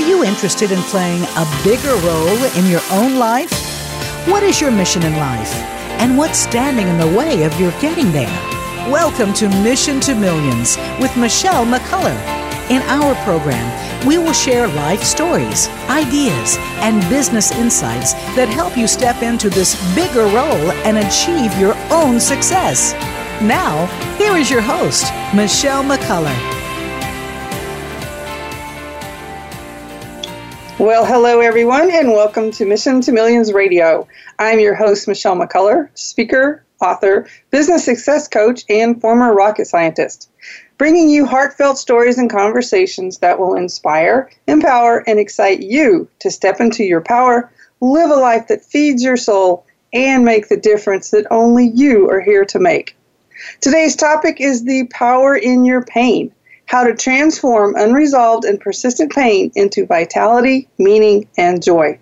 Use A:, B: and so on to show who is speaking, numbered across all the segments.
A: Are you interested in playing a bigger role in your own life? What is your mission in life? And what's standing in the way of your getting there? Welcome to Mission to Millions with Michelle McCullar. In our program, we will share life stories, ideas, and business insights that help you step into this bigger role and achieve your own success. Now, here is your host, Michelle McCullar.
B: Well, hello everyone, and welcome to Mission to Millions Radio. I'm your host, Michelle McCullar, speaker, author, business success coach, and former rocket scientist, bringing you heartfelt stories and conversations that will inspire, empower, and excite you to step into your power, live a life that feeds your soul, and make the difference that only you are here to make. Today's topic is the power in your pain how to transform unresolved and persistent pain into vitality, meaning, and joy.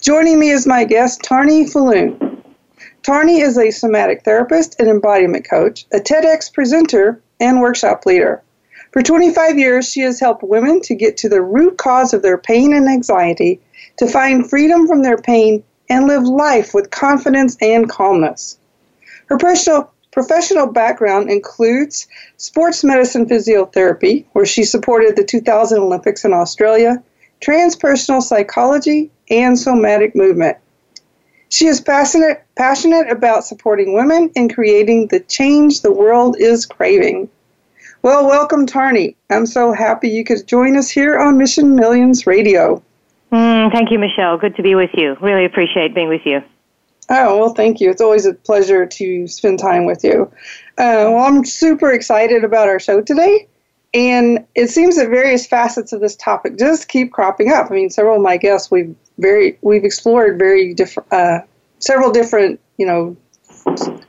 B: Joining me is my guest, Tarnie Fulloon. Tarnie is a somatic therapist and embodiment coach, a TEDx presenter, and workshop leader. For 25 years, she has helped women to get to the root cause of their pain and anxiety, to find freedom from their pain, and live life with confidence and calmness. Her personal, Professional background includes sports medicine physiotherapy, where she supported the 2000 Olympics in Australia, transpersonal psychology, and somatic movement. She is passionate, passionate about supporting women and creating the change the world is craving. Well, welcome, Tarnie. I'm so happy you could join us here on Mission Millions Radio.
C: Mm, thank you, Michelle. Good to be with you. Really appreciate being with you.
B: Oh, well, thank you. It's always a pleasure to spend time with you. Uh, well, I'm super excited about our show today. And it seems that various facets of this topic just keep cropping up. I mean, several of my guests we've very we've explored very different, uh, several different, you know,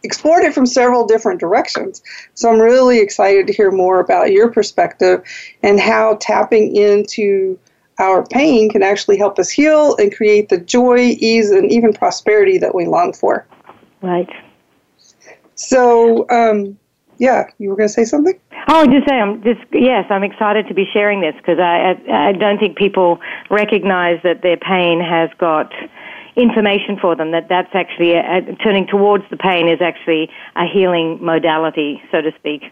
B: explored it from several different directions. So I'm really excited to hear more about your perspective and how tapping into our pain can actually help us heal and create the joy, ease, and even prosperity that we long for.
C: Right.
B: So, um, yeah, you were going to say something?
C: Oh, just say I'm just yes, I'm excited to be sharing this because I, I I don't think people recognize that their pain has got information for them. That that's actually a, a, turning towards the pain is actually a healing modality, so to speak.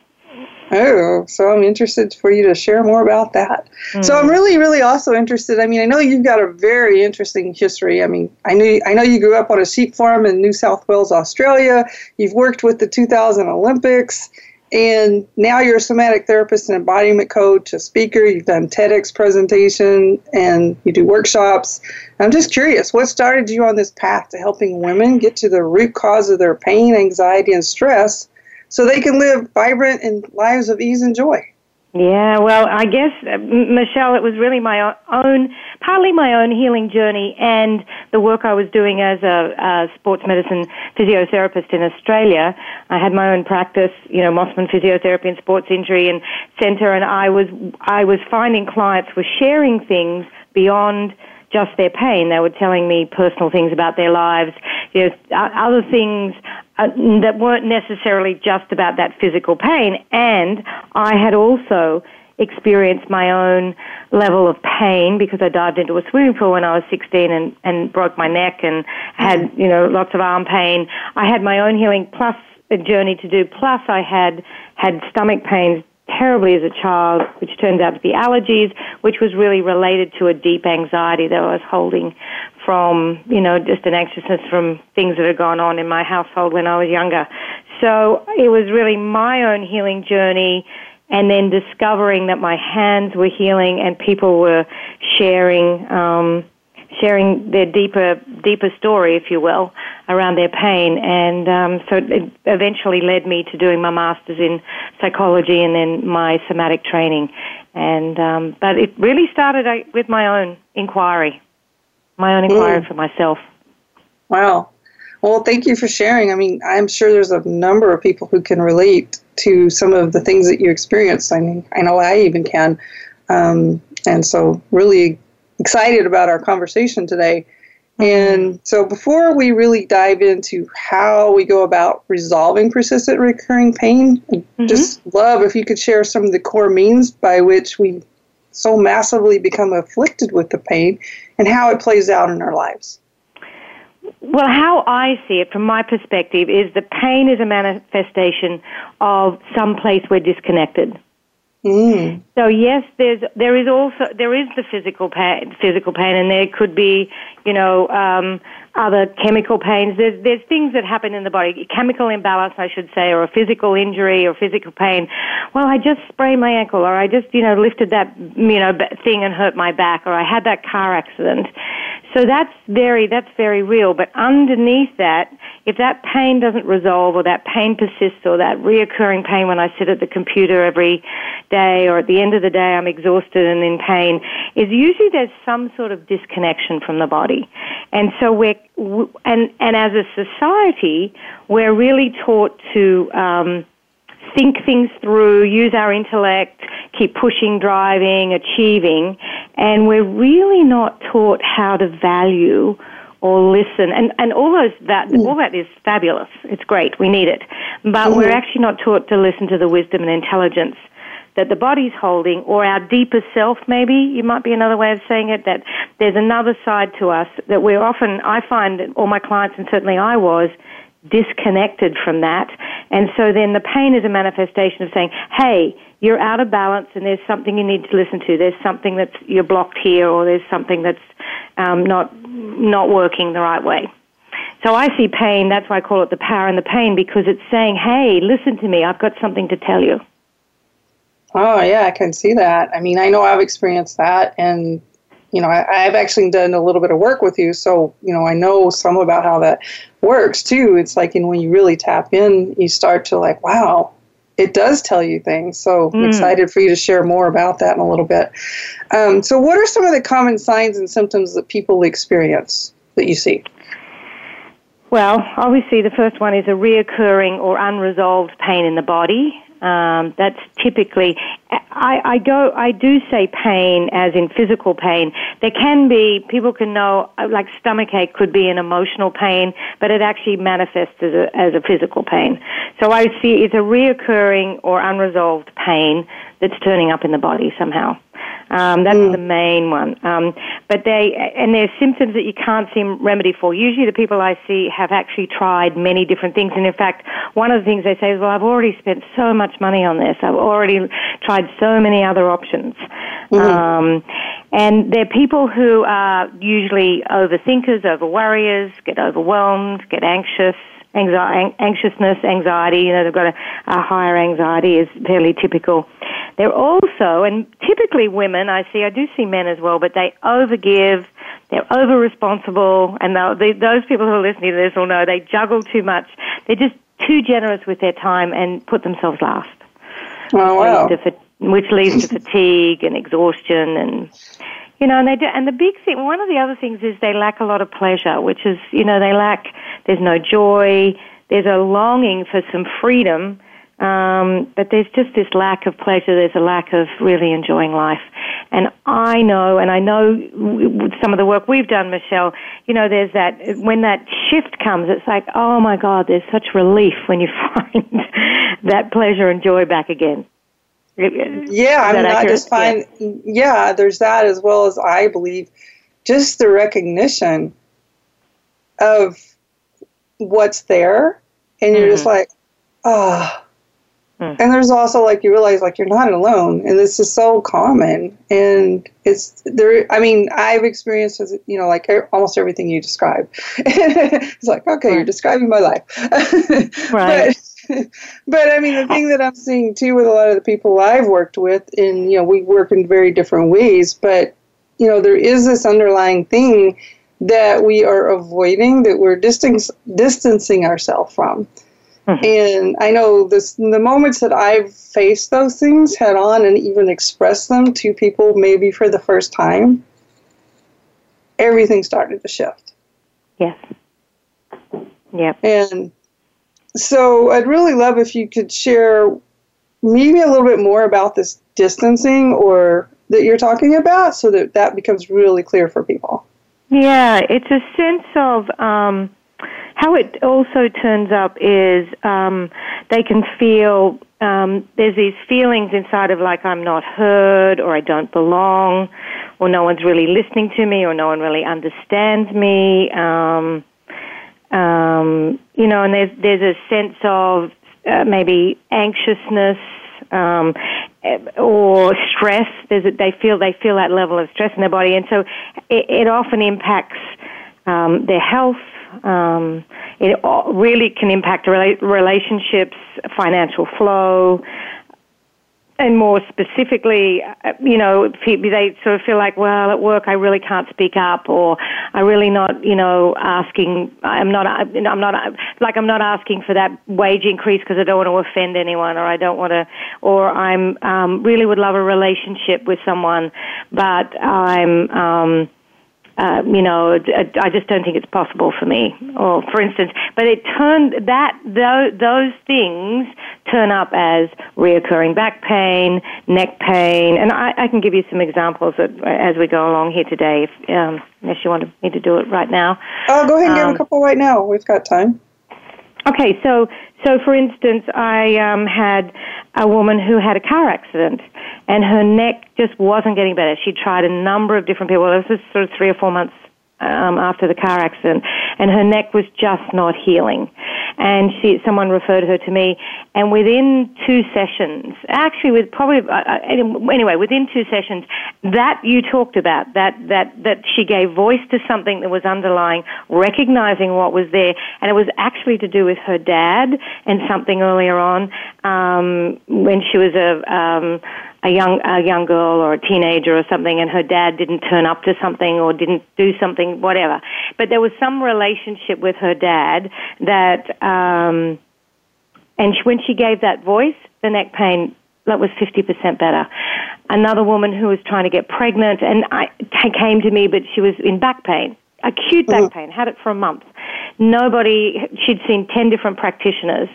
B: Oh, so I'm interested for you to share more about that. Mm. So I'm hmm. really, really also interested. I mean, I know you've got a very interesting history. I mean, I knew I know you grew up on a sheep farm in New South Wales, Australia. You've worked with the 2000 Olympics, and now you're a somatic therapist and embodiment coach, a speaker. You've done TEDx presentation, and you do workshops. I'm just curious, what started you on this path to helping women get to the root cause of their pain, anxiety, and stress? So they can live vibrant and lives of ease and joy.
C: Yeah, well, I guess, uh, Michelle, it was really my own, partly my own healing journey and the work I was doing as a, a sports medicine physiotherapist in Australia. I had my own practice, you know, Mosman Physiotherapy and Sports Injury and Center, and I was, I was finding clients were sharing things beyond just their pain. They were telling me personal things about their lives, you know, other things uh, that weren't necessarily just about that physical pain. And I had also experienced my own level of pain because I dived into a swimming pool when I was 16 and, and broke my neck and had, you know, lots of arm pain. I had my own healing plus a journey to do. Plus I had had stomach pains terribly as a child, which turns out to be allergies, which was really related to a deep anxiety that I was holding from, you know, just an anxiousness from things that had gone on in my household when I was younger. So it was really my own healing journey and then discovering that my hands were healing and people were sharing, um, sharing their deeper, deeper story, if you will, around their pain. And um, so it eventually led me to doing my master's in psychology and then my somatic training. And um, but it really started with my own inquiry my own inquiry mm. for myself.
B: Wow. Well, thank you for sharing. I mean, I'm sure there's a number of people who can relate to some of the things that you experienced. I mean, I know I even can. Um, and so, really excited about our conversation today. Mm-hmm. And so, before we really dive into how we go about resolving persistent recurring pain, mm-hmm. just love if you could share some of the core means by which we so massively become afflicted with the pain and how it plays out in our lives.
C: Well, how I see it from my perspective is the pain is a manifestation of some place we're disconnected.
B: Mm.
C: So yes, there's there is also there is the physical pain, physical pain, and there could be you know um, other chemical pains. There's there's things that happen in the body, chemical imbalance, I should say, or a physical injury or physical pain. Well, I just sprained my ankle, or I just you know lifted that you know thing and hurt my back, or I had that car accident. So that's very that's very real. But underneath that, if that pain doesn't resolve, or that pain persists, or that reoccurring pain when I sit at the computer every day, or at the end of the day I'm exhausted and in pain, is usually there's some sort of disconnection from the body, and so we're and and as a society, we're really taught to. Um, think things through, use our intellect, keep pushing, driving, achieving, and we're really not taught how to value or listen. And, and all those that mm. all that is fabulous. It's great. We need it. But mm-hmm. we're actually not taught to listen to the wisdom and intelligence that the body's holding or our deeper self maybe you might be another way of saying it that there's another side to us that we're often I find all my clients and certainly I was disconnected from that. And so then the pain is a manifestation of saying, hey, you're out of balance and there's something you need to listen to. There's something that's, you're blocked here or there's something that's um, not, not working the right way. So I see pain, that's why I call it the power and the pain, because it's saying, hey, listen to me, I've got something to tell you.
B: Oh, yeah, I can see that. I mean, I know I've experienced that, and you know, I, have actually done a little bit of work with you, so you know, I know some about how that works too. It's like, and when you really tap in, you start to like, wow, it does tell you things. So mm. Excited for you to share more about that in a little bit. Um, so, what are some of the common signs and symptoms that people experience that you see?
C: Well, obviously, the first one is a reoccurring or unresolved pain in the body. Um, that's typically, I, I go, I do say pain as in physical pain. There can be, people can know, uh, like stomach ache could be an emotional pain, but it actually manifests as a, as a physical pain. So I see it's a reoccurring or unresolved pain that's turning up in the body somehow. Um, that's mm. the main one. Um, but they and there's symptoms that you can't seem remedy for. Usually, the people I see have actually tried many different things, and in fact, one of the things they say is, "Well, I've already spent so much money on this. I've already tried so many other options." Mm-hmm. Um, and they're people who are usually overthinkers, over worriers, get overwhelmed, get anxious, anxiety, anxiousness, anxiety. You know, they've got a, a higher anxiety is fairly typical. They're also, and typically women, I see, I do see men as well, but they overgive, they're over responsible, and they, those people who are listening to this will know they juggle too much. They're just too generous with their time and put themselves last.
B: Oh, wow.
C: Which leads to fatigue and exhaustion and you know, and they do, and the big thing, one of the other things is they lack a lot of pleasure, which is, you know, they lack, there's no joy, there's a longing for some freedom, um, but there's just this lack of pleasure, there's a lack of really enjoying life. And I know, and I know some of the work we've done, Michelle, you know, there's that, when that shift comes, it's like, oh my God, there's such relief when you find that pleasure and joy back again.
B: Yeah, I mean, I just find, yeah. yeah, there's that as well as I believe just the recognition of what's there, and you're mm-hmm. just like, ah. Oh. Mm. And there's also like you realize like you're not alone, and this is so common, and it's there. I mean, I've experienced you know like almost everything you describe. it's like okay, right. you're describing my life,
C: right?
B: But, I mean, the thing that I'm seeing too with a lot of the people I've worked with, and you know, we work in very different ways, but you know, there is this underlying thing that we are avoiding, that we're distance, distancing ourselves from. Mm-hmm. And I know this, the moments that I've faced those things head on and even expressed them to people maybe for the first time, everything started to shift.
C: Yes. Yep.
B: And so I'd really love if you could share maybe a little bit more about this distancing or that you're talking about so that that becomes really clear for people.
C: Yeah, it's a sense of um, how it also turns up is um, they can feel um, there's these feelings inside of like I'm not heard or I don't belong or no one's really listening to me or no one really understands me. Um, um, you know, and there's there's a sense of uh, maybe anxiousness um, or stress. There's a, they feel they feel that level of stress in their body, and so it, it often impacts um, their health. Um, it really can impact relationships, financial flow, and more specifically, uh, you know, they sort of feel like, well, at work I really can't speak up, or I really not, you know, asking. I'm not. I'm not like I'm not asking for that wage increase because I don't want to offend anyone, or I don't want to, or I'm um, really would love a relationship with someone, but I'm. Um, uh, you know, I just don't think it's possible for me. Or, for instance, but it turned that those, those things turn up as reoccurring back pain, neck pain, and I, I can give you some examples that, as we go along here today. If, um, unless you want me to do it right now.
B: Oh, go ahead and um, give a couple right now. We've got time.
C: Okay, so so for instance, I um, had a woman who had a car accident, and her neck just wasn't getting better. She tried a number of different people. This was sort of three or four months um, after the car accident, and her neck was just not healing. And she, someone referred her to me, and within two sessions, actually, with probably uh, uh anyway, within two sessions, that you talked about that that that she gave voice to something that was underlying, recognizing what was there, and it was actually to do with her dad and something earlier on um, when she was a. Um, a young a young girl or a teenager or something and her dad didn't turn up to something or didn't do something whatever. But there was some relationship with her dad that um and when she gave that voice the neck pain that was 50% better. Another woman who was trying to get pregnant and I came to me but she was in back pain acute back mm-hmm. pain had it for a month. Nobody she'd seen 10 different practitioners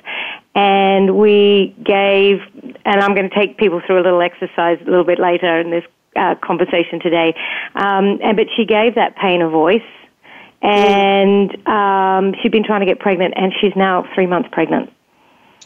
C: and we gave, and I'm going to take people through a little exercise a little bit later in this uh, conversation today. Um, and but she gave that pain a voice, and um, she'd been trying to get pregnant, and she's now three months pregnant.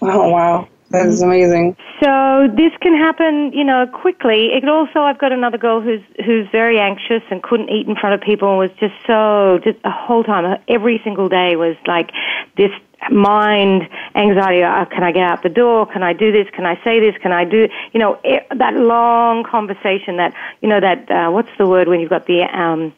B: Oh wow. That is amazing.
C: So this can happen, you know, quickly. It also, I've got another girl who's who's very anxious and couldn't eat in front of people and was just so, just the whole time, every single day was like this mind anxiety. Uh, can I get out the door? Can I do this? Can I say this? Can I do, you know, it, that long conversation that, you know, that, uh, what's the word when you've got the, um,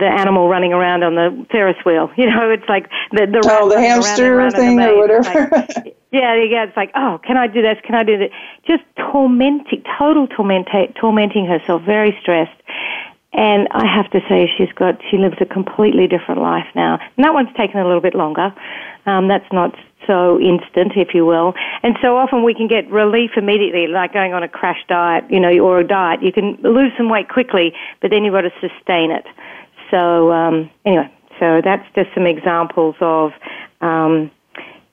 C: the animal running around on the Ferris wheel. You know, it's like the the,
B: oh, the hamster thing or whatever.
C: Like, yeah, yeah. It's like, oh, can I do this? Can I do that? Just tormenting, total tormenting, tormenting herself, very stressed. And I have to say, she's got she lives a completely different life now. And that one's taken a little bit longer. Um, that's not so instant, if you will. And so often we can get relief immediately, like going on a crash diet, you know, or a diet. You can lose some weight quickly, but then you've got to sustain it. So um, anyway, so that's just some examples of um,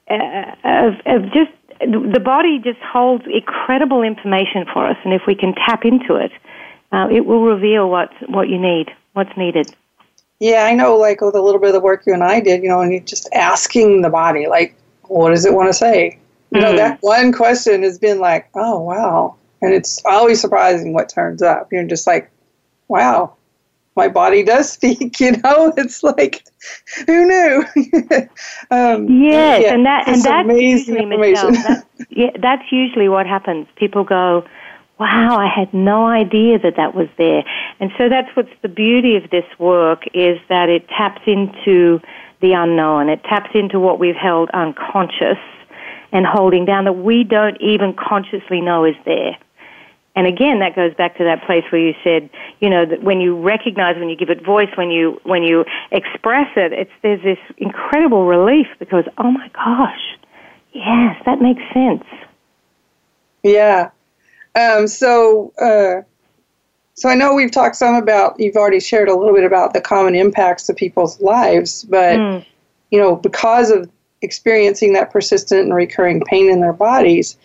C: uh, of, of just the body just holds incredible information for us, and if we can tap into it, uh, it will reveal what what you need, what's needed.
B: Yeah, I know. Like with a little bit of the work you and I did, you know, and you're just asking the body, like, what does it want to say? You know, mm. that one question has been like, oh wow, and it's always surprising what turns up. You're just like, wow, my body does speak. You know, it's like who knew?
C: um, yes, yeah, and that and that's usually Michelle, that's, yeah, that's usually what happens. People go, "Wow, I had no idea that that was there." And so that's what's the beauty of this work is that it taps into the unknown. It taps into what we've held unconscious and holding down that we don't even consciously know is there. And again, that goes back to that place where you said, you know, that when you recognize, when you give it voice, when you when you express it, it's there's this incredible relief because oh my gosh, yes, that makes sense.
B: Yeah. Um, so, uh, so I know we've talked some about. You've already shared a little bit about the common impacts of people's lives, but mm. you know, because of experiencing that persistent and recurring pain in their bodies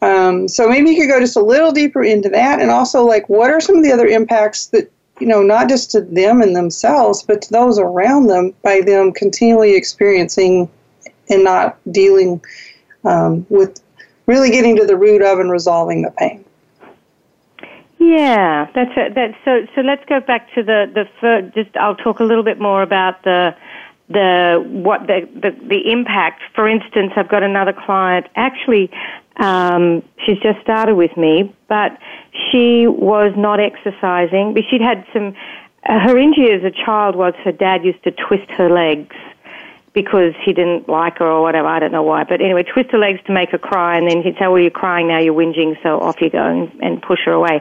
B: um, so maybe you could go just a little deeper into that, and also like what are some of the other impacts that you know not just to them and themselves, but to those around them by them continually experiencing and not dealing um, with really getting to the root of and resolving the pain.
C: Yeah, that's a, that's so. So let's go back to the the first, just. I'll talk a little bit more about the the what the, the the impact. For instance, I've got another client. Actually, um, she's just started with me, but she was not exercising. But she'd had some. Uh, her injury as a child was her dad used to twist her legs because he didn't like her or whatever. I don't know why. But anyway, twist her legs to make her cry, and then he'd say, "Well, you're crying now. You're whinging, so off you go," and, and push her away.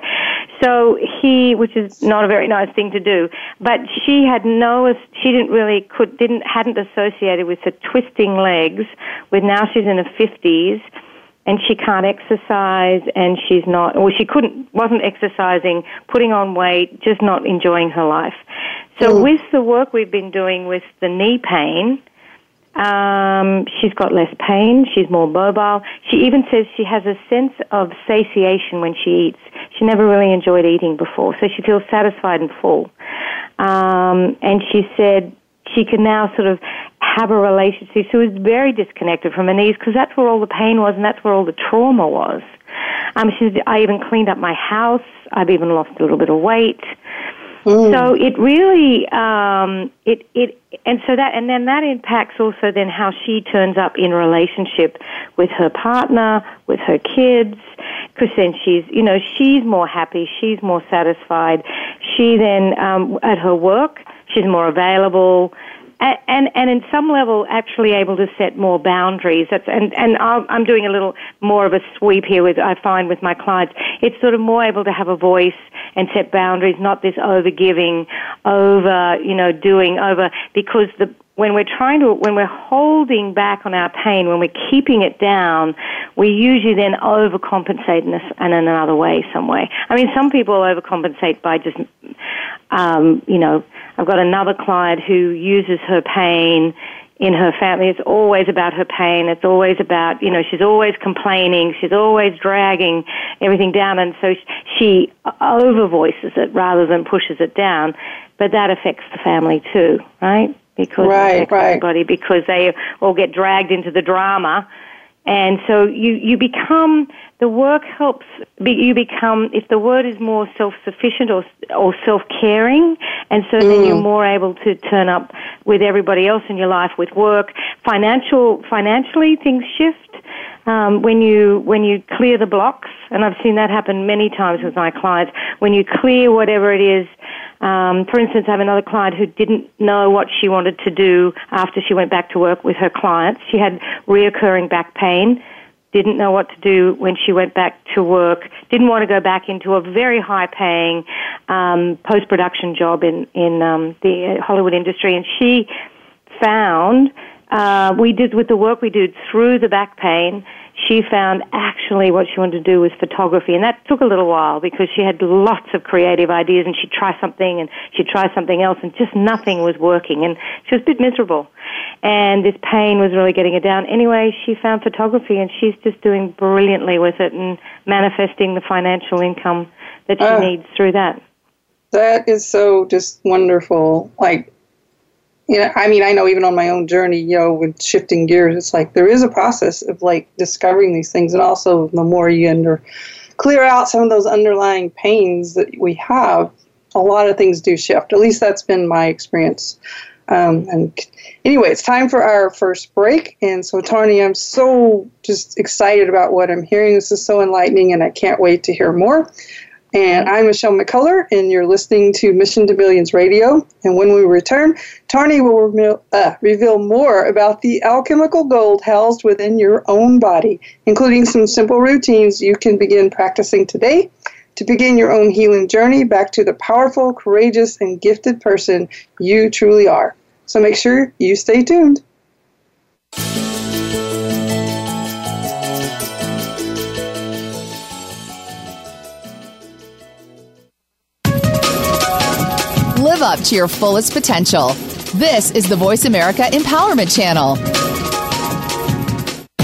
C: So he, which is not a very nice thing to do, but she had no, she didn't really could didn't hadn't associated with the twisting legs. With now she's in her fifties. And she can't exercise, and she's not, well, she couldn't, wasn't exercising, putting on weight, just not enjoying her life. So, mm. with the work we've been doing with the knee pain, um, she's got less pain. She's more mobile. She even says she has a sense of satiation when she eats. She never really enjoyed eating before, so she feels satisfied and full. Um, and she said she can now sort of have a relationship. She was very disconnected from her knees because that's where all the pain was and that's where all the trauma was. Um, she said, I even cleaned up my house. I've even lost a little bit of weight. Mm. So it really, um, it, it, and so that, and then that impacts also then how she turns up in relationship with her partner, with her kids, because then she's, you know, she's more happy, she's more satisfied. She then, um, at her work, she's more available and and in some level actually able to set more boundaries. That's, and and I'm doing a little more of a sweep here with I find with my clients. It's sort of more able to have a voice and set boundaries, not this over giving, over you know doing over because the when we're trying to, when we're holding back on our pain, when we're keeping it down, we usually then overcompensate in, a, in another way, some way. I mean, some people overcompensate by just, um, you know, I've got another client who uses her pain in her family. It's always about her pain. It's always about, you know, she's always complaining. She's always dragging everything down. And so she overvoices it rather than pushes it down. But that affects the family too, right? Because
B: right, right.
C: everybody because they all get dragged into the drama. And so you, you become, the work helps, you become, if the word is more self-sufficient or, or self-caring, and so mm. then you're mm. more able to turn up with everybody else in your life with work. Financial, financially things shift. Um, when you when you clear the blocks, and I've seen that happen many times with my clients. When you clear whatever it is um, for instance, I have another client who didn't know what she wanted to do after she went back to work with her clients. She had reoccurring back pain, didn't know what to do when she went back to work, didn't want to go back into a very high paying um, post production job in, in um, the Hollywood industry. And she found, uh, we did with the work we did through the back pain, she found actually what she wanted to do was photography. And that took a little while because she had lots of creative ideas and she'd try something and she'd try something else and just nothing was working. And she was a bit miserable. And this pain was really getting her down. Anyway, she found photography and she's just doing brilliantly with it and manifesting the financial income that she uh, needs through that.
B: That is so just wonderful. Like, you know, I mean, I know even on my own journey, you know, with shifting gears, it's like there is a process of like discovering these things, and also the more you under clear out some of those underlying pains that we have, a lot of things do shift. At least that's been my experience. Um, and anyway, it's time for our first break. And so, Tony, I'm so just excited about what I'm hearing. This is so enlightening, and I can't wait to hear more. And I'm Michelle McCullar, and you're listening to Mission to Millions Radio. And when we return, Tarnie will re- uh, reveal more about the alchemical gold housed within your own body, including some simple routines you can begin practicing today to begin your own healing journey back to the powerful, courageous, and gifted person you truly are. So make sure you stay tuned.
D: Up to your fullest potential. This is the Voice America Empowerment Channel.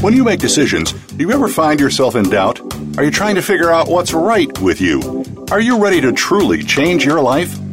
E: When you make decisions, do you ever find yourself in doubt? Are you trying to figure out what's right with you? Are you ready to truly change your life?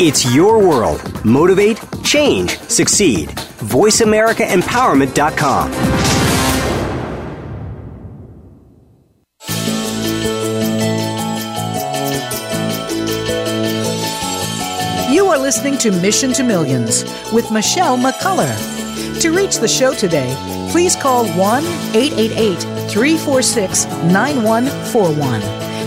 F: It's your world. Motivate, change, succeed. VoiceAmericaEmpowerment.com.
A: You are listening to Mission to Millions with Michelle McCullar. To reach the show today, please call 1 888 346 9141.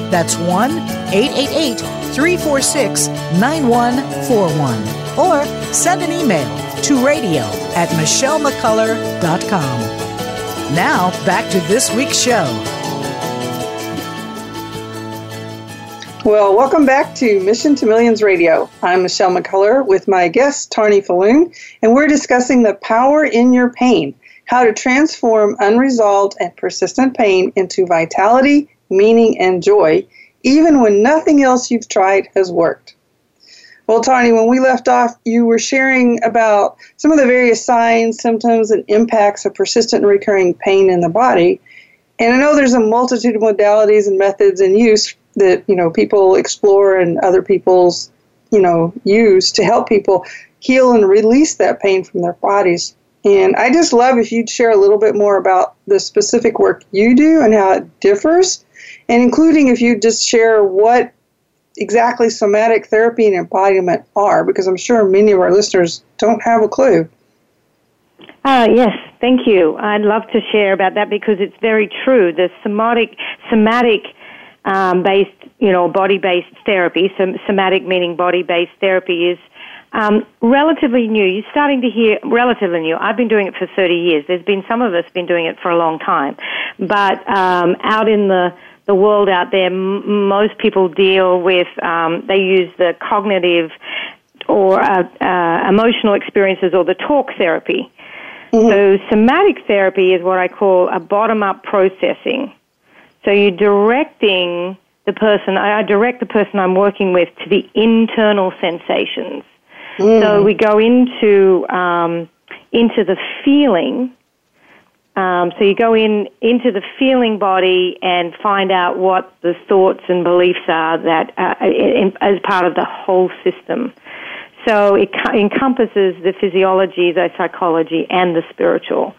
A: That's 1 888 346 9141. Or send an email to radio at michellemccullar.com. Now, back to this week's show.
B: Well, welcome back to Mission to Millions Radio. I'm Michelle McCullar with my guest, Tarnie Fulloon, and we're discussing the power in your pain, how to transform unresolved and persistent pain into vitality, meaning, and joy, even when nothing else you've tried has worked. Well, Tarnie, when we left off, you were sharing about some of the various signs, symptoms, and impacts of persistent and recurring pain in the body. And I know there's a multitude of modalities and methods in use that you know people explore and other people's you know use to help people heal and release that pain from their bodies. And I just love if you'd share a little bit more about the specific work you do and how it differs, and including if you just share what exactly somatic therapy and embodiment are, because I'm sure many of our listeners don't have a clue.
C: Uh, yes, thank you. I'd love to share about that because it's very true. The somatic, somatic um, based, you know, body based therapy, so somatic meaning body based therapy is um, relatively new. You're starting to hear relatively new. I've been doing it for 30 years. There's been some of us been doing it for a long time, but um, out in the the world out there, m- most people deal with um, they use the cognitive or uh, uh, emotional experiences or the talk therapy. Mm-hmm. So somatic therapy is what I call a bottom up processing. So you're directing the person, I direct the person I'm working with to the internal sensations. Mm. So we go into, um, into the feeling. Um, so you go in into the feeling body and find out what the thoughts and beliefs are that uh, in, as part of the whole system. So it encompasses the physiology, the psychology, and the spiritual.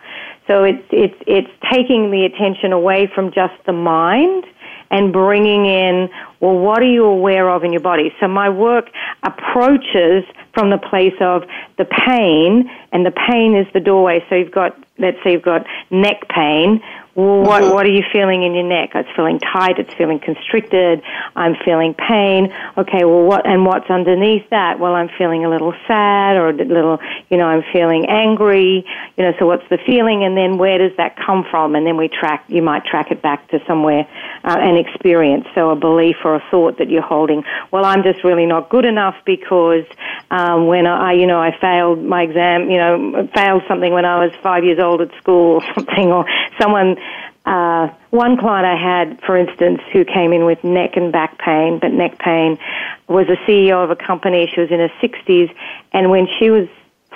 C: So it's it's it's taking the attention away from just the mind and bringing in well what are you aware of in your body so my work approaches from the place of the pain and the pain is the doorway so you've got let's say you've got neck pain what mm-hmm. what are you feeling in your neck? It's feeling tight. It's feeling constricted. I'm feeling pain. Okay, well, what and what's underneath that? Well, I'm feeling a little sad or a little, you know, I'm feeling angry. You know, so what's the feeling? And then where does that come from? And then we track. You might track it back to somewhere uh, an experience, so a belief or a thought that you're holding. Well, I'm just really not good enough because um, when I, you know, I failed my exam, you know, failed something when I was five years old at school or something, or someone. Uh, one client I had, for instance, who came in with neck and back pain, but neck pain, was a CEO of a company. She was in her 60s, and when she was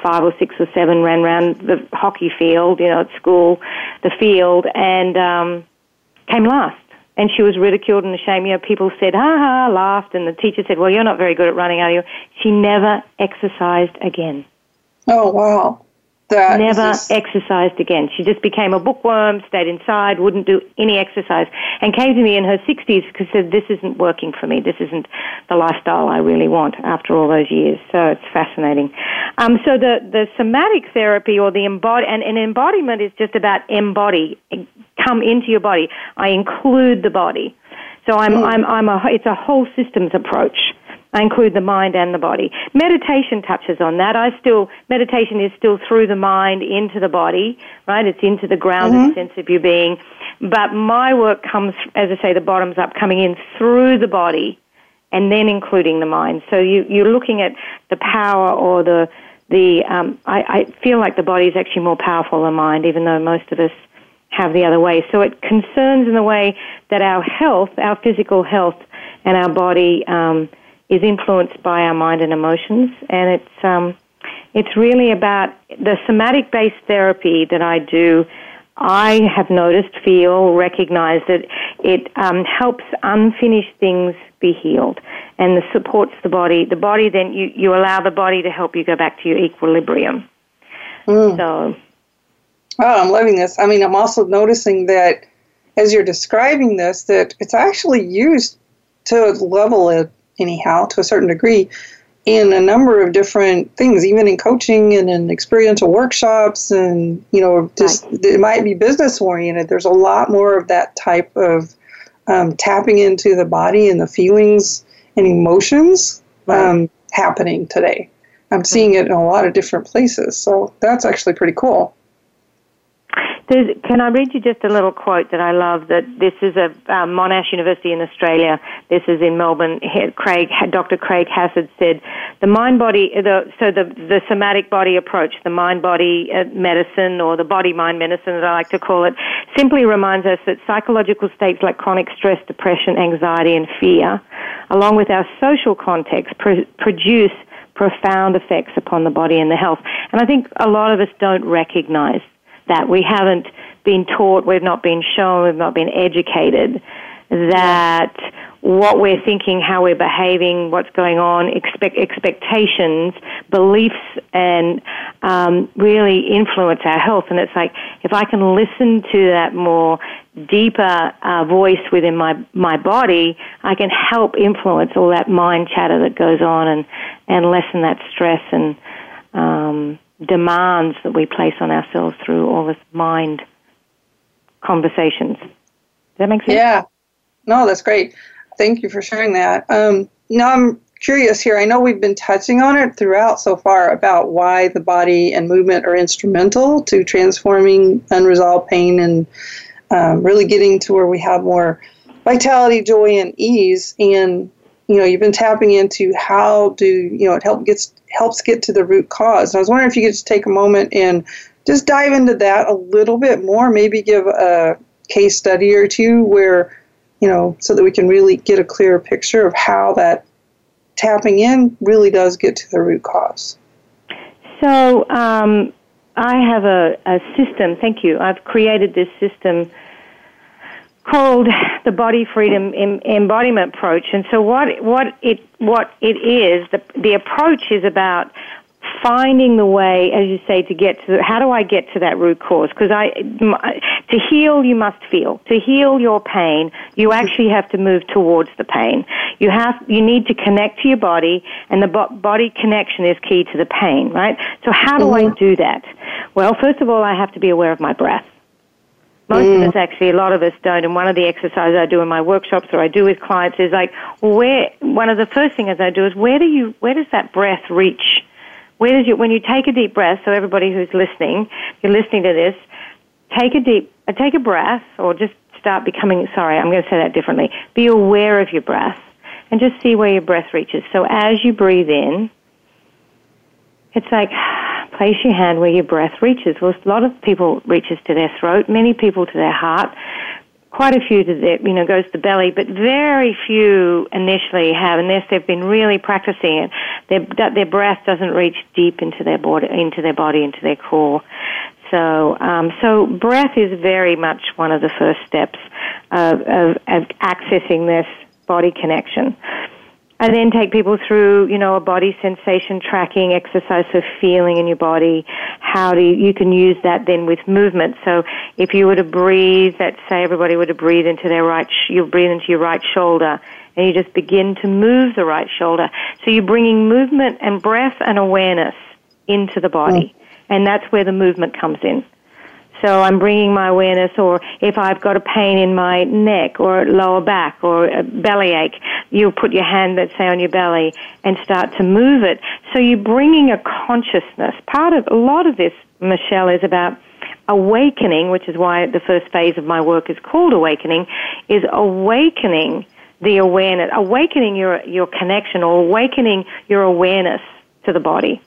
C: five or six or seven, ran around the hockey field, you know, at school, the field, and um, came last and she was ridiculed and ashamed. You know, people said, ha ha, laughed, and the teacher said, well, you're not very good at running, are you? She never exercised again.
B: Oh, wow. That
C: never just... exercised again. She just became a bookworm, stayed inside, wouldn't do any exercise, and came to me in her 60s because said, this isn't working for me. This isn't the lifestyle I really want after all those years. So it's fascinating. Um, so the, the somatic therapy or the embody, and, and embodiment is just about embody, come into your body. I include the body. So I'm, mm. I'm, I'm a, it's a whole systems approach. I include the mind and the body. Meditation touches on that. I still, meditation is still through the mind into the body, right? It's into the grounded mm-hmm. sense of your being. But my work comes, as I say, the bottoms up, coming in through the body and then including the mind. So you, you're looking at the power or the, the, um, I, I feel like the body is actually more powerful than mind, even though most of us have the other way. So it concerns in the way that our health, our physical health, and our body um, is influenced by our mind and emotions, and it's um, it's really about the somatic based therapy that I do. I have noticed, feel, recognize that it um, helps unfinished things be healed, and the supports the body. The body then you you allow the body to help you go back to your equilibrium. Mm. So
B: Oh, I'm loving this. I mean, I'm also noticing that as you're describing this, that it's actually used to level it anyhow to a certain degree in a number of different things, even in coaching and in experiential workshops, and you know, just right. it might be business oriented. There's a lot more of that type of um, tapping into the body and the feelings and emotions right. um, happening today. I'm seeing it in a lot of different places, so that's actually pretty cool.
C: There's, can I read you just a little quote that I love? That this is a um, Monash University in Australia. This is in Melbourne. Craig, Dr. Craig Hassed said, "The mind-body, the, so the the somatic body approach, the mind-body uh, medicine, or the body-mind medicine, as I like to call it, simply reminds us that psychological states like chronic stress, depression, anxiety, and fear, along with our social context, pr- produce." profound effects upon the body and the health. And I think a lot of us don't recognize that. We haven't been taught, we've not been shown, we've not been educated that what we're thinking, how we're behaving, what's going on, expect, expectations, beliefs, and um, really influence our health. And it's like if I can listen to that more deeper uh, voice within my my body, I can help influence all that mind chatter that goes on and and lessen that stress and um, demands that we place on ourselves through all this mind conversations. Does that make sense?
B: Yeah. No, that's great. Thank you for sharing that. Um, now I'm curious here. I know we've been touching on it throughout so far about why the body and movement are instrumental to transforming unresolved pain and um, really getting to where we have more vitality, joy, and ease. And you know, you've been tapping into how do you know it help gets helps get to the root cause. And I was wondering if you could just take a moment and just dive into that a little bit more, maybe give a case study or two where, you know, so that we can really get a clearer picture of how that tapping in really does get to the root cause.
C: So, um, I have a, a system, thank you. I've created this system called the body freedom embodiment approach. And so what what it what it is the the approach is about finding the way, as you say, to get to how do I get to that root cause? Because I to heal, you must feel. To heal your pain, you actually have to move towards the pain. You have you need to connect to your body, and the body connection is key to the pain, right? So how do mm-hmm. I do that? Well, first of all, I have to be aware of my breath. Most mm. of us actually, a lot of us don't. And one of the exercises I do in my workshops or I do with clients is like, where, one of the first things I do is where do you, where does that breath reach? Where does you, when you take a deep breath, so everybody who's listening, you're listening to this, take a deep, uh, take a breath or just start becoming, sorry, I'm going to say that differently. Be aware of your breath and just see where your breath reaches. So as you breathe in, it's like place your hand where your breath reaches. Well, a lot of people reaches to their throat, many people to their heart, quite a few to their, you know, goes to the belly, but very few initially have, unless they've been really practicing it, their, their breath doesn't reach deep into their body, into their body, into their core. So, um, so breath is very much one of the first steps of, of, of accessing this body connection. I then take people through, you know, a body sensation tracking exercise for feeling in your body. How do you, you can use that then with movement. So if you were to breathe, let's say everybody were to breathe into their right, you breathe into your right shoulder and you just begin to move the right shoulder. So you're bringing movement and breath and awareness into the body. Mm. And that's where the movement comes in. So I'm bringing my awareness, or if I've got a pain in my neck or lower back or a belly ache, you put your hand, let's say, on your belly and start to move it. So you're bringing a consciousness. Part of a lot of this, Michelle, is about awakening, which is why the first phase of my work is called awakening, is awakening the awareness, awakening your your connection or awakening your awareness to the body.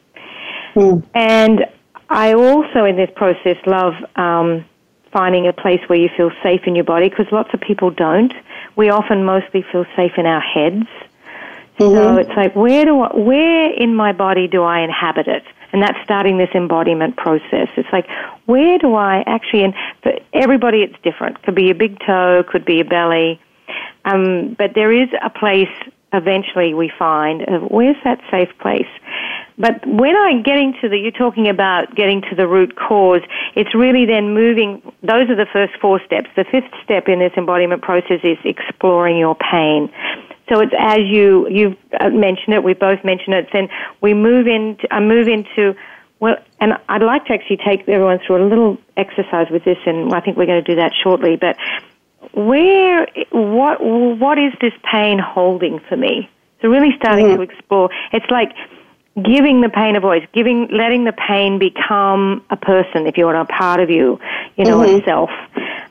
C: Mm. And I also, in this process, love um, finding a place where you feel safe in your body because lots of people don't. We often mostly feel safe in our heads. Mm-hmm. So it's like, where do I, where in my body do I inhabit it? And that's starting this embodiment process. It's like, where do I actually, and for everybody it's different. Could be your big toe, could be your belly. Um, but there is a place eventually we find of where's that safe place. But when I'm getting to the, you're talking about getting to the root cause, it's really then moving, those are the first four steps. The fifth step in this embodiment process is exploring your pain. So it's as you, you've uh, mentioned it, we both mentioned it, then we move into, I move into, well, and I'd like to actually take everyone through a little exercise with this, and I think we're going to do that shortly, but where, what, what is this pain holding for me? So really starting mm-hmm. to explore. It's like giving the pain a voice, giving, letting the pain become a person, if you want, a part of you, you know, mm-hmm. itself.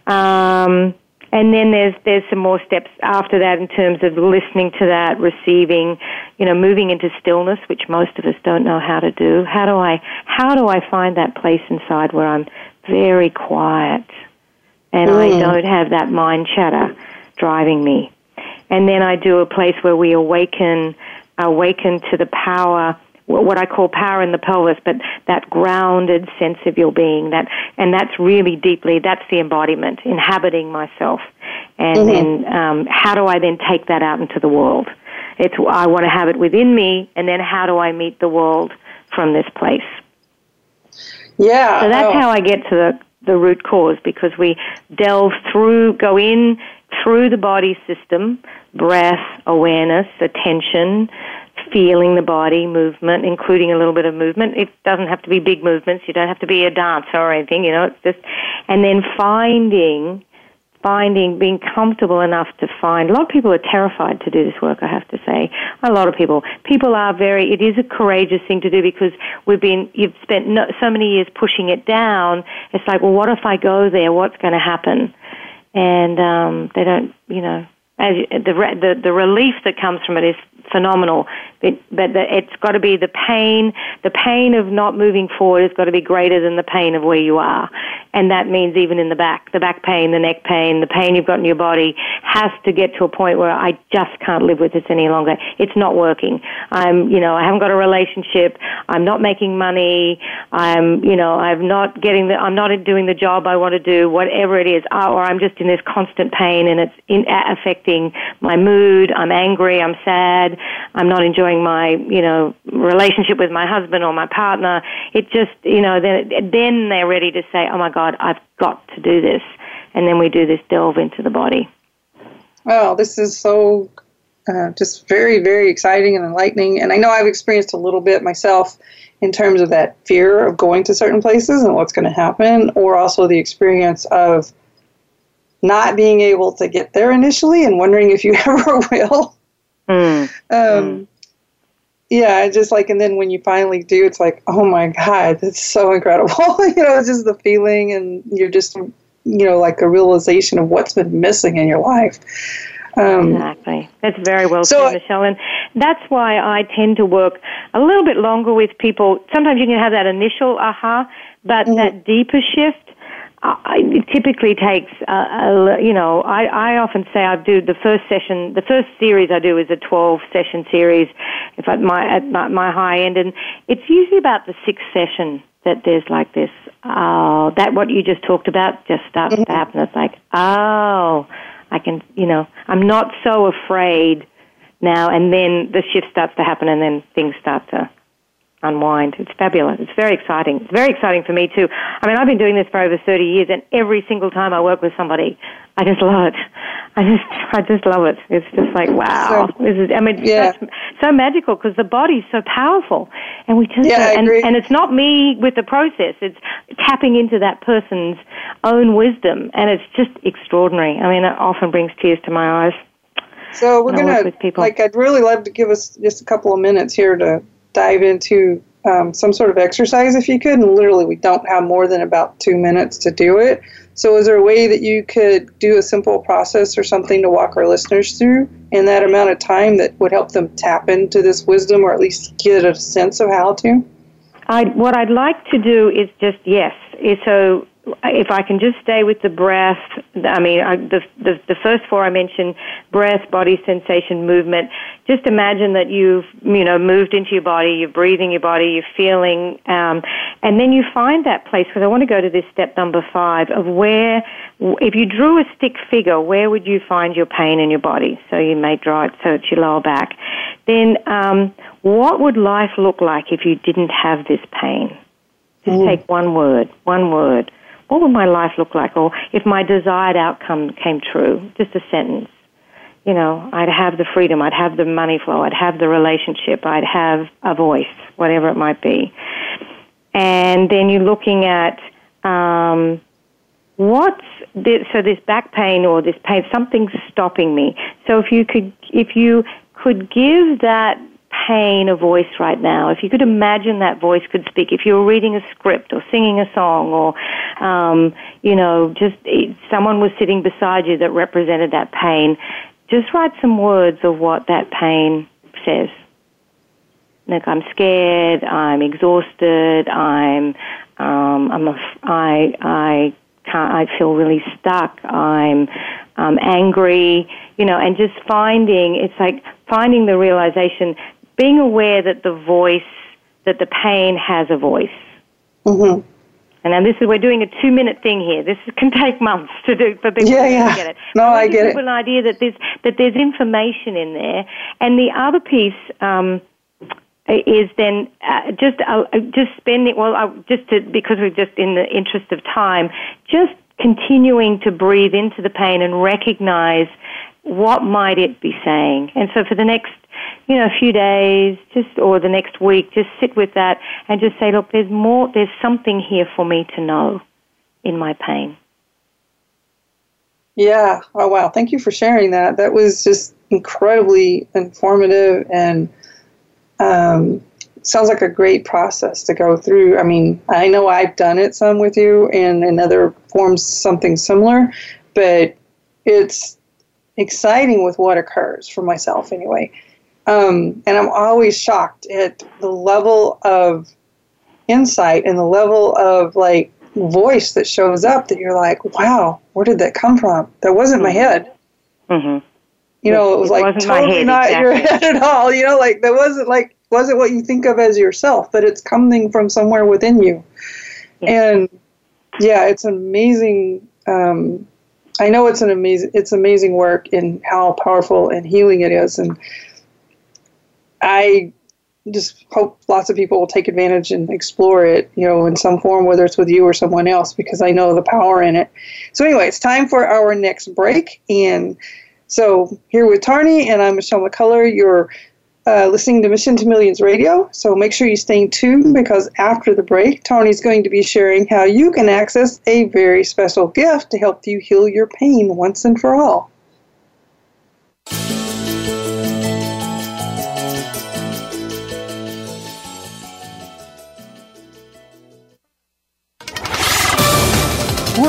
C: Um, and then there's there's some more steps after that in terms of listening to that, receiving, you know, moving into stillness, which most of us don't know how to do. How do I how do I find that place inside where I'm very quiet and mm. I don't have that mind chatter driving me? And then I do a place where we awaken awaken to the power what I call power in the pelvis, but that grounded sense of your being. That and that's really deeply that's the embodiment, inhabiting myself, and mm-hmm. then um, how do I then take that out into the world? It's I want to have it within me, and then how do I meet the world from this place?
B: Yeah.
C: So that's oh. how I get to the the root cause because we delve through, go in through the body system, breath, awareness, attention, feeling the body movement, including a little bit of movement. It doesn't have to be big movements. You don't have to be a dancer or anything, you know, it's just, and then finding, finding, being comfortable enough to find, a lot of people are terrified to do this work, I have to say. A lot of people. People are very, it is a courageous thing to do because we've been, you've spent no, so many years pushing it down. It's like, well, what if I go there? What's going to happen? And, um, they don't, you know, as the, the the relief that comes from it is phenomenal. It, but the, it's got to be the pain. The pain of not moving forward has got to be greater than the pain of where you are, and that means even in the back, the back pain, the neck pain, the pain you've got in your body has to get to a point where I just can't live with this any longer. It's not working. I'm, you know, I haven't got a relationship. I'm not making money. I'm, you know, I'm not getting the. I'm not doing the job I want to do. Whatever it is, or I'm just in this constant pain, and it's in, affecting my mood. I'm angry. I'm sad. I'm not enjoying my, you know, relationship with my husband or my partner. It just, you know, then, then they're ready to say, oh my God, I've got to do this. And then we do this delve into the body.
B: Well, this is so uh, just very, very exciting and enlightening. And I know I've experienced a little bit myself in terms of that fear of going to certain places and what's going to happen, or also the experience of not being able to get there initially and wondering if you ever will. Mm. Um, mm. Yeah, just like, and then when you finally do, it's like, oh my God, that's so incredible. you know, it's just the feeling, and you're just you know, like a realization of what's been missing in your life.
C: Um, exactly. That's very well so said, Michelle. And that's why I tend to work a little bit longer with people. Sometimes you can have that initial aha, but mm-hmm. that deeper shift, it typically takes, uh, a, you know, I, I often say I do the first session, the first series I do is a 12 session series if at my, at my, my high end, and it's usually about the sixth session that there's like this, oh, that what you just talked about just starts to happen. It's like, oh, I can, you know, I'm not so afraid now. And then the shift starts to happen, and then things start to unwind. It's fabulous. It's very exciting. It's very exciting for me too. I mean, I've been doing this for over 30 years, and every single time I work with somebody, I just love it. I just, I just love it. It's just like, wow. So, this is, I mean, yeah. so magical because the body's so powerful, and we just,
B: yeah,
C: and, and it's not me with the process. It's tapping into that person's own wisdom, and it's just extraordinary. I mean, it often brings tears to my eyes.
B: So we're gonna, like, I'd really love to give us just a couple of minutes here to dive into um, some sort of exercise if you could. And literally, we don't have more than about two minutes to do it. So, is there a way that you could do a simple process or something to walk our listeners through in that amount of time that would help them tap into this wisdom or at least get a sense of how to?
C: I, what I'd like to do is just, yes. So, if I can just stay with the breath, I mean, I, the, the, the first four I mentioned, breath, body sensation, movement. Just imagine that you've, you know, moved into your body, you're breathing your body, you're feeling, um, and then you find that place, because I want to go to this step number five of where, if you drew a stick figure, where would you find your pain in your body? So you may draw it so it's your lower back. Then, um, what would life look like if you didn't have this pain? Just mm. take one word, one word what would my life look like? Or if my desired outcome came true, just a sentence. You know, I'd have the freedom, I'd have the money flow, I'd have the relationship, I'd have a voice, whatever it might be. And then you're looking at um, what's this, so this back pain or this pain, something's stopping me. So if you could, if you could give that pain a voice right now, if you could imagine that voice could speak, if you were reading a script or singing a song or, um, you know, just someone was sitting beside you that represented that pain, just write some words of what that pain says. Like I'm scared, I'm exhausted, I'm, um, I'm a, I, I can't, I feel really stuck, I'm, um, angry, you know, and just finding, it's like finding the realization being aware that the voice, that the pain has a voice.
B: Mm-hmm.
C: And then this is we're doing a two minute thing here. This can take months to do for people
B: yeah, yeah.
C: to get it.
B: No, I, get
C: it. An idea that there's that there's information in there, and the other piece um, is then uh, just uh, just spending well uh, just to, because we're just in the interest of time, just continuing to breathe into the pain and recognize what might it be saying. And so for the next you know, a few days, just or the next week, just sit with that and just say, look, there's more, there's something here for me to know in my pain.
B: Yeah. Oh wow. Thank you for sharing that. That was just incredibly informative and um, sounds like a great process to go through. I mean, I know I've done it some with you and in other forms something similar, but it's exciting with what occurs for myself anyway. Um, and I'm always shocked at the level of insight and the level of like voice that shows up that you're like, wow, where did that come from? That wasn't my head.
C: Mm-hmm.
B: You know, it was
C: it
B: like totally
C: head,
B: not
C: exactly.
B: your head at all. You know, like that wasn't like wasn't what you think of as yourself, but it's coming from somewhere within you.
C: Yeah.
B: And yeah, it's amazing. Um, I know it's an amazing it's amazing work in how powerful and healing it is, and I just hope lots of people will take advantage and explore it, you know, in some form, whether it's with you or someone else, because I know the power in it. So, anyway, it's time for our next break. And so, here with Tarnie, and I'm Michelle McCullar. You're uh, listening to Mission to Millions Radio. So, make sure you stay tuned because after the break, Tarnie's going to be sharing how you can access a very special gift to help you heal your pain once and for all.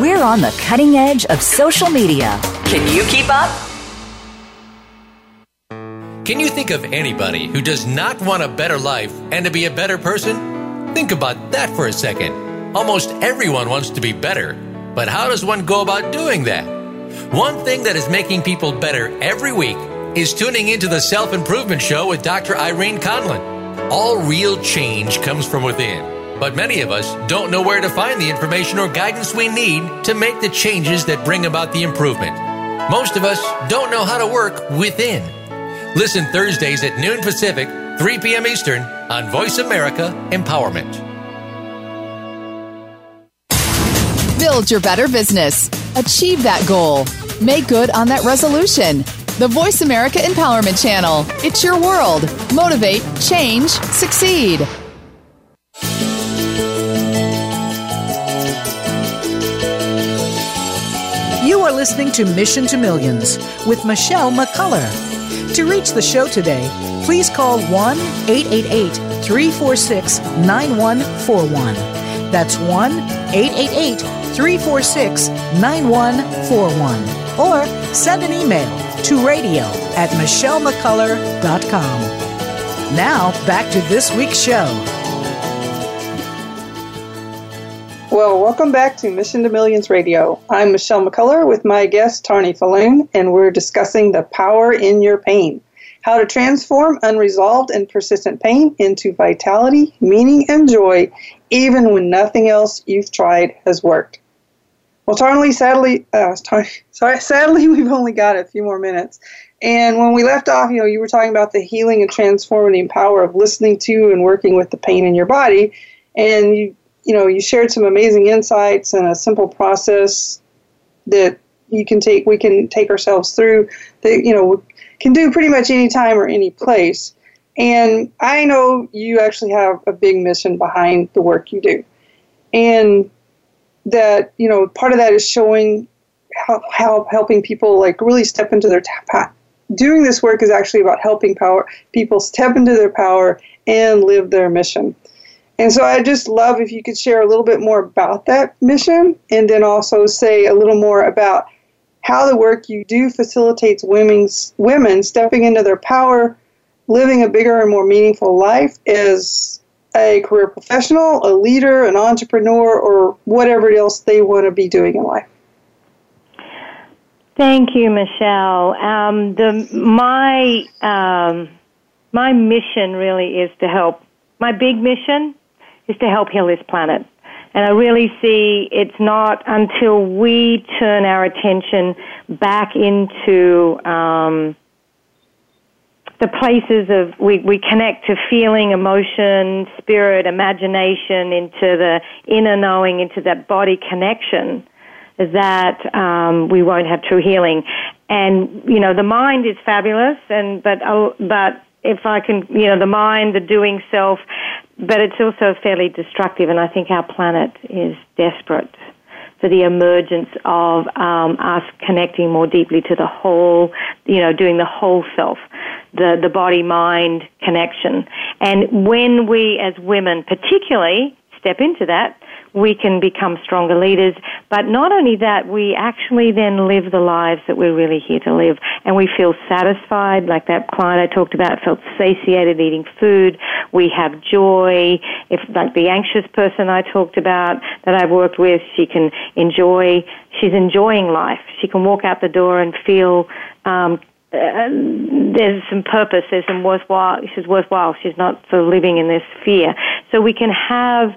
G: We're on the cutting edge of social media. Can you keep up?
H: Can you think of anybody who does not want a better life and to be a better person? Think about that for a second. Almost everyone wants to be better, but how does one go about doing that? One thing that is making people better every week is tuning into the Self Improvement Show with Dr. Irene Conlon. All real change comes from within. But many of us don't know where to find the information or guidance we need to make the changes that bring about the improvement. Most of us don't know how to work within. Listen Thursdays at noon Pacific, 3 p.m. Eastern on Voice America Empowerment.
D: Build your better business. Achieve that goal. Make good on that resolution. The Voice America Empowerment Channel. It's your world. Motivate, change, succeed.
A: Listening to Mission to Millions with Michelle McCullar. To reach the show today, please call 1 888 346 9141. That's 1 888 346 9141. Or send an email to radio at michellemccullar.com. Now, back to this week's show.
B: Welcome back to Mission to Millions Radio. I'm Michelle McCullar with my guest, Tarnie Fulloon, and we're discussing the power in your pain. How to transform unresolved and persistent pain into vitality, meaning, and joy, even when nothing else you've tried has worked. Well, Tarnie, sadly, uh, sorry, sadly, we've only got a few more minutes. And when we left off, you know, you were talking about the healing and transforming power of listening to and working with the pain in your body. And you you know, you shared some amazing insights and a simple process that you can take, we can take ourselves through that, you know, can do pretty much any time or any place. And I know you actually have a big mission behind the work you do. And that, you know, part of that is showing how, helping people like really step into their path. Doing this work is actually about helping power people step into their power and live their mission. And so I just love if you could share a little bit more about that mission and then also say a little more about how the work you do facilitates women's women stepping into their power, living a bigger and more meaningful life as a career professional, a leader, an entrepreneur, or whatever else they want to be doing in life.
C: Thank you, Michelle. Um, the my um, my mission really is to help. My big mission is to help heal this planet. And I really see it's not until we turn our attention back into um, the places of we, we connect to feeling, emotion, spirit, imagination, into the inner knowing, into that body connection, that um, we won't have true healing. And you know, the mind is fabulous, and but uh, but if I can, you know, the mind, the doing self, but it's also fairly destructive, and I think our planet is desperate for the emergence of um, us connecting more deeply to the whole, you know, doing the whole self, the, the body mind connection. And when we as women particularly step into that, we can become stronger leaders. But not only that, we actually then live the lives that we're really here to live. And we feel satisfied, like that client I talked about felt satiated eating food. We have joy. If, like the anxious person I talked about that I've worked with, she can enjoy, she's enjoying life. She can walk out the door and feel, um, uh, there's some purpose, there's some worthwhile, she's worthwhile, she's not sort of living in this fear. So we can have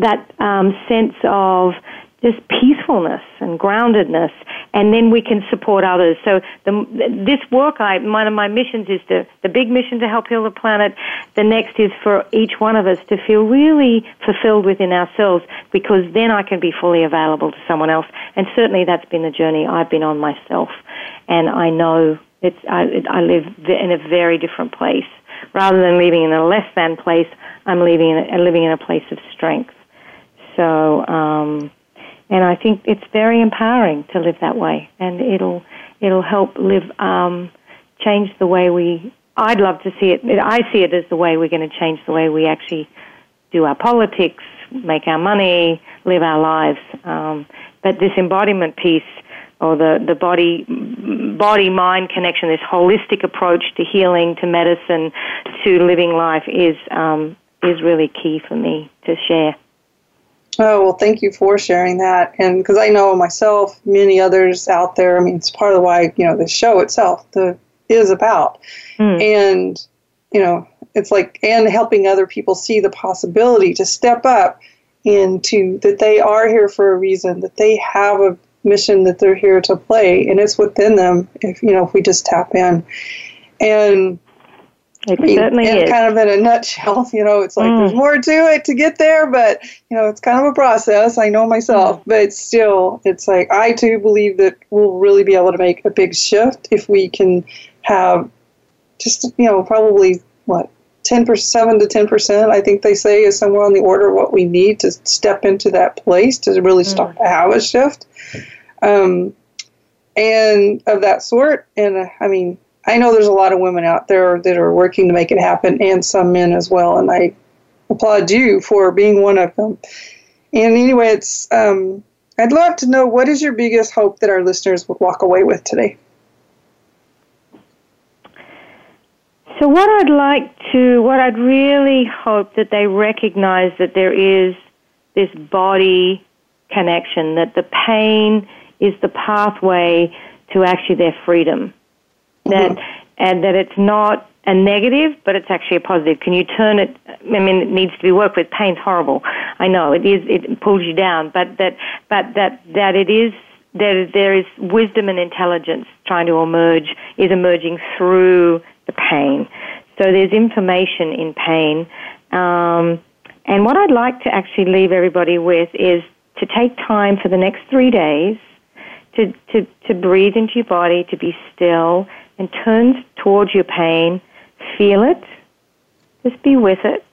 C: that um, sense of just peacefulness and groundedness and then we can support others. So the, this work, I one of my missions is to the big mission to help heal the planet. The next is for each one of us to feel really fulfilled within ourselves, because then I can be fully available to someone else. And certainly that's been the journey I've been on myself, and I know it's I, I live in a very different place. Rather than living in a less than place, I'm living in a, living in a place of strength. So. Um, and I think it's very empowering to live that way, and it'll it'll help live um, change the way we. I'd love to see it. I see it as the way we're going to change the way we actually do our politics, make our money, live our lives. Um, but this embodiment piece, or the the body body mind connection, this holistic approach to healing, to medicine, to living life, is um, is really key for me to share.
B: Oh, well, thank you for sharing that. And because I know myself, many others out there, I mean, it's part of why, you know, the show itself the, is about. Mm. And, you know, it's like, and helping other people see the possibility to step up into that they are here for a reason, that they have a mission that they're here to play, and it's within them if, you know, if we just tap in. And,
C: it certainly
B: and
C: is.
B: kind of in a nutshell, you know, it's like mm. there's more to it to get there, but you know, it's kind of a process. I know myself, mm. but still, it's like I too believe that we'll really be able to make a big shift if we can have just you know probably what ten percent, seven to ten percent. I think they say is somewhere on the order of what we need to step into that place to really start mm. to have a shift. Um, and of that sort, and uh, I mean I know there's a lot of women out there that are working to make it happen, and some men as well. And I applaud you for being one of them. And anyway, it's um, I'd love to know what is your biggest hope that our listeners would walk away with today.
C: So, what I'd like to, what I'd really hope that they recognize that there is this body connection, that the pain is the pathway to actually their freedom that mm-hmm. and that it's not a negative, but it's actually a positive. Can you turn it? I mean, it needs to be worked with. Pain's horrible. I know it is. It pulls you down, but that, but that, that it is. There, there is wisdom and intelligence trying to emerge, is emerging through the pain. So there's information in pain. Um, and what I'd like to actually leave everybody with is to take time for the next three days to, to, to breathe into your body, to be still, and turns towards your pain, feel it, just be with it,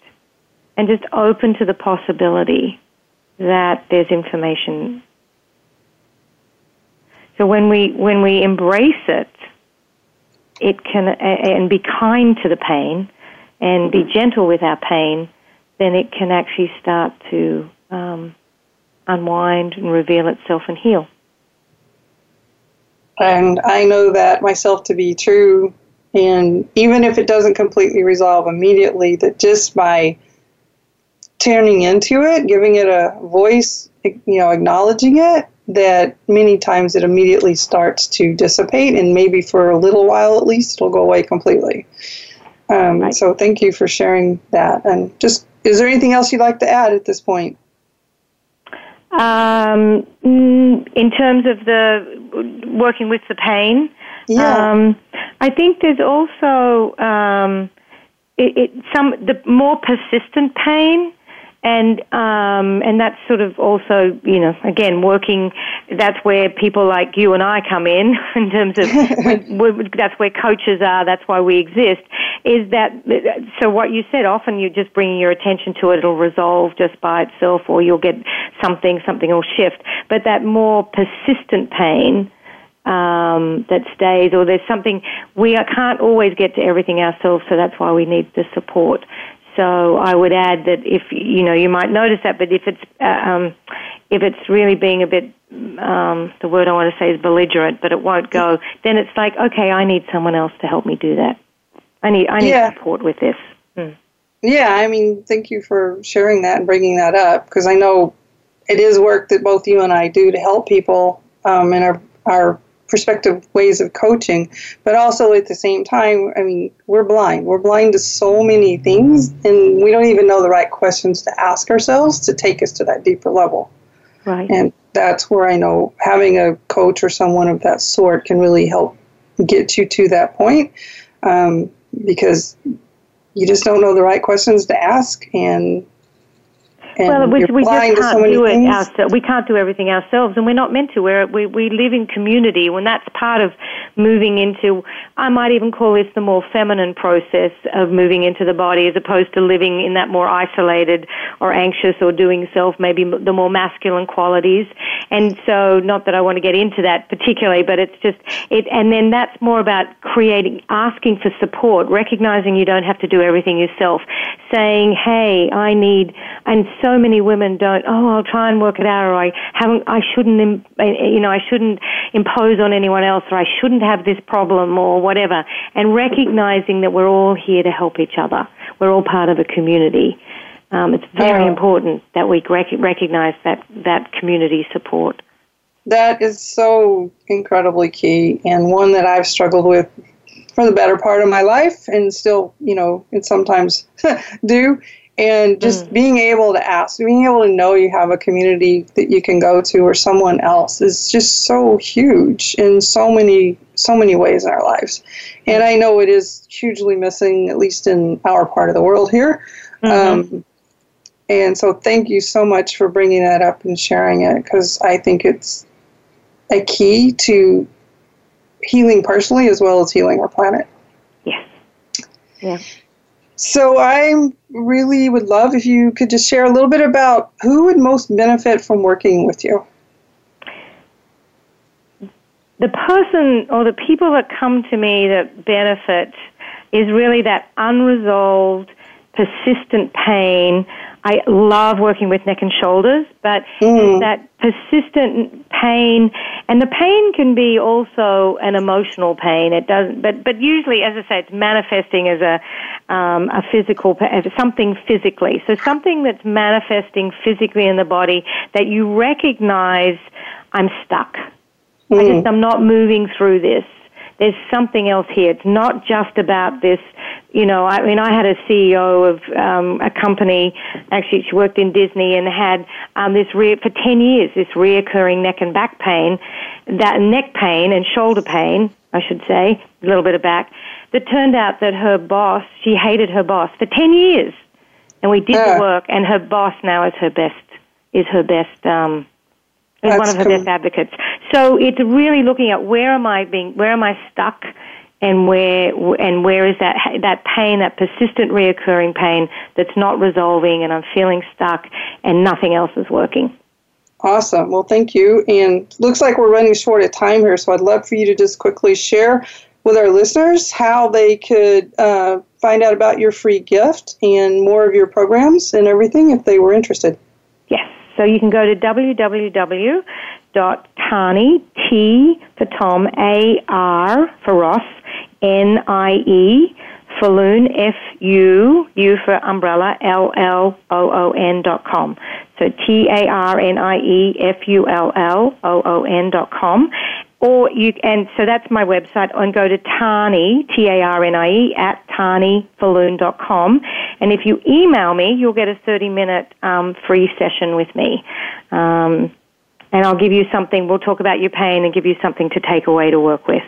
C: and just open to the possibility that there's information. So when we when we embrace it, it can and be kind to the pain and be gentle with our pain, then it can actually start to um, unwind and reveal itself and heal.
B: And I know that myself to be true. And even if it doesn't completely resolve immediately, that just by turning into it, giving it a voice, you know, acknowledging it, that many times it immediately starts to dissipate, and maybe for a little while at least, it'll go away completely. Um, right. So thank you for sharing that. And just, is there anything else you'd like to add at this point?
C: Um, in terms of the working with the pain,
B: yeah. Um,
C: I think there's also um, it, it, some the more persistent pain and um, and that's sort of also you know again working. That's where people like you and I come in in terms of that's where coaches are. That's why we exist. Is that so? What you said often you're just bringing your attention to it. It'll resolve just by itself, or you'll get something. Something will shift. But that more persistent pain. Um, that stays, or there's something we can't always get to everything ourselves, so that's why we need the support. So I would add that if you know you might notice that, but if it's uh, um, if it's really being a bit um, the word I want to say is belligerent, but it won't go, then it's like okay, I need someone else to help me do that. I need I need yeah. support with this. Hmm.
B: Yeah, I mean, thank you for sharing that and bringing that up because I know it is work that both you and I do to help people um, in our our perspective ways of coaching, but also at the same time, I mean, we're blind. We're blind to so many things, and we don't even know the right questions to ask ourselves to take us to that deeper level.
C: Right.
B: And that's where I know having a coach or someone of that sort can really help get you to that point um, because you just don't know the right questions to ask and
C: well, we, we just can't do it ourselves. We can't do everything ourselves, and we're not meant to. We're, we we live in community, and that's part of moving into. I might even call this the more feminine process of moving into the body, as opposed to living in that more isolated or anxious or doing self, maybe the more masculine qualities. And so, not that I want to get into that particularly, but it's just it. And then that's more about creating, asking for support, recognizing you don't have to do everything yourself, saying, "Hey, I need," and so so many women don't. Oh, I'll try and work it out, or I haven't. I shouldn't. You know, I shouldn't impose on anyone else, or I shouldn't have this problem, or whatever. And recognizing that we're all here to help each other. We're all part of a community. Um, it's very oh. important that we rec- recognize that that community support.
B: That is so incredibly key, and one that I've struggled with for the better part of my life, and still, you know, and sometimes do and just mm. being able to ask being able to know you have a community that you can go to or someone else is just so huge in so many so many ways in our lives. And i know it is hugely missing at least in our part of the world here. Mm-hmm. um, and so thank you so much for bringing that up and sharing it because i think it's a key to healing personally as well as healing our planet.
C: Yes. Yeah
B: so I really would love if you could just share a little bit about who would most benefit from working with you.
C: The person or the people that come to me that benefit is really that unresolved, persistent pain I love working with neck and shoulders, but mm. that persistent pain, and the pain can be also an emotional pain. It doesn't, but but usually, as I say, it's manifesting as a um, a physical something physically. So something that's manifesting physically in the body that you recognize. I'm stuck. Mm. I just I'm not moving through this there's something else here. It's not just about this, you know, I mean, I had a CEO of um, a company, actually, she worked in Disney and had um, this, re- for 10 years, this reoccurring neck and back pain, that neck pain and shoulder pain, I should say, a little bit of back, that turned out that her boss, she hated her boss for 10 years. And we did the work, and her boss now is her best, is her best, um, is one of her best advocates. So it's really looking at where am I being, where am I stuck, and where and where is that that pain, that persistent reoccurring pain that's not resolving, and I'm feeling stuck, and nothing else is working.
B: Awesome. Well, thank you. And looks like we're running short of time here, so I'd love for you to just quickly share with our listeners how they could uh, find out about your free gift and more of your programs and everything if they were interested.
C: So you can go to www.tarnie, T for Tom, A R for Ross, N I E, Fulloon, F U, U for umbrella, L L O O N dot com. So T A R N I E F U L L O O N dot com. Or you, and so that's my website, and go to Tarnie, T-A-R-N-I-E, at tarniefulloon.com. And if you email me, you'll get a 30 minute um, free session with me. Um, and I'll give you something, we'll talk about your pain and give you something to take away to work with.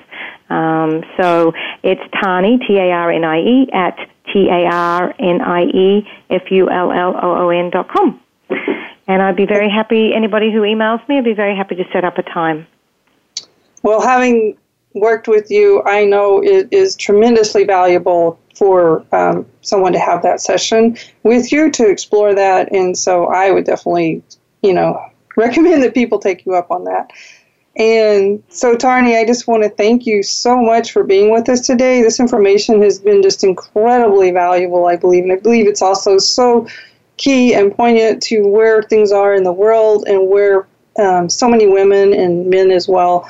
C: Um, so it's Tarnie, T-A-R-N-I-E, at T-A-R-N-I-E-F-U-L-L-O-O-N dot com. And I'd be very happy, anybody who emails me, I'd be very happy to set up a time.
B: Well, having worked with you, I know it is tremendously valuable for um, someone to have that session with you to explore that. And so I would definitely, you know, recommend that people take you up on that. And so, Tarnie, I just want to thank you so much for being with us today. This information has been just incredibly valuable, I believe. And I believe it's also so key and poignant to where things are in the world and where um, so many women and men as well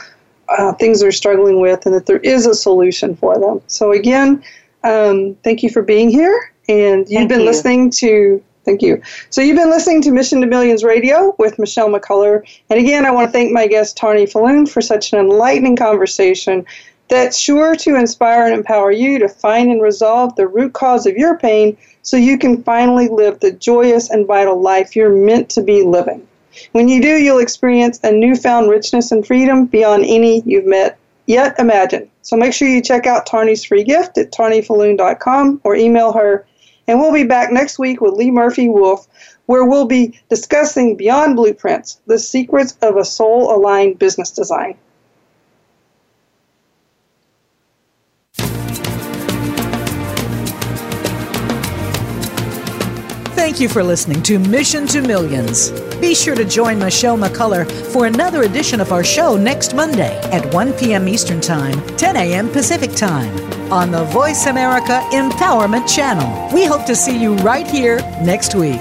B: uh, things they're struggling with and that there is a solution for them. So, again, um, thank you for being here. And you've thank been you. listening to, thank you. So, you've been listening to Mission to Millions Radio with Michelle McCullar. And again, I want to thank my guest, Tarnie Fulloon, for such an enlightening conversation that's sure to inspire and empower you to find and resolve the root cause of your pain so you can finally live the joyous and vital life you're meant to be living. When you do, you'll experience a newfound richness and freedom beyond any you've met yet imagined. So make sure you check out Tarnie's free gift at tarniefulloon.com or email her. And we'll be back next week with Lee Murphy Wolf, where we'll be discussing Beyond Blueprints, the secrets of a soul aligned business design.
A: Thank you for listening to Mission to Millions. Be sure to join Michelle McCullar for another edition of our show next Monday at 1 p.m. Eastern Time, 10 a.m. Pacific Time on the Voice America Empowerment Channel. We hope to see you right here next week.